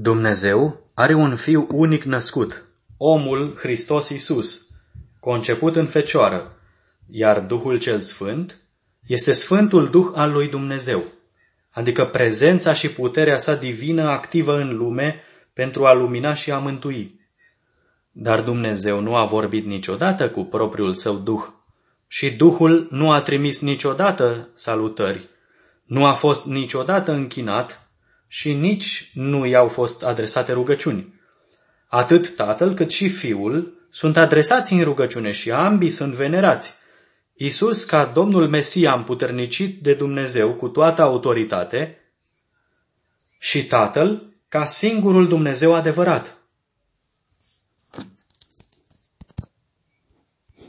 Dumnezeu are un fiu unic născut, omul Hristos Iisus, conceput în fecioară, iar Duhul cel Sfânt este Sfântul Duh al lui Dumnezeu, adică prezența și puterea sa divină activă în lume pentru a lumina și a mântui. Dar Dumnezeu nu a vorbit niciodată cu propriul său Duh și Duhul nu a trimis niciodată salutări, nu a fost niciodată închinat și nici nu i-au fost adresate rugăciuni. Atât tatăl cât și fiul sunt adresați în rugăciune și ambii sunt venerați. Isus, ca Domnul Mesia împuternicit de Dumnezeu cu toată autoritate, și Tatăl, ca singurul Dumnezeu adevărat.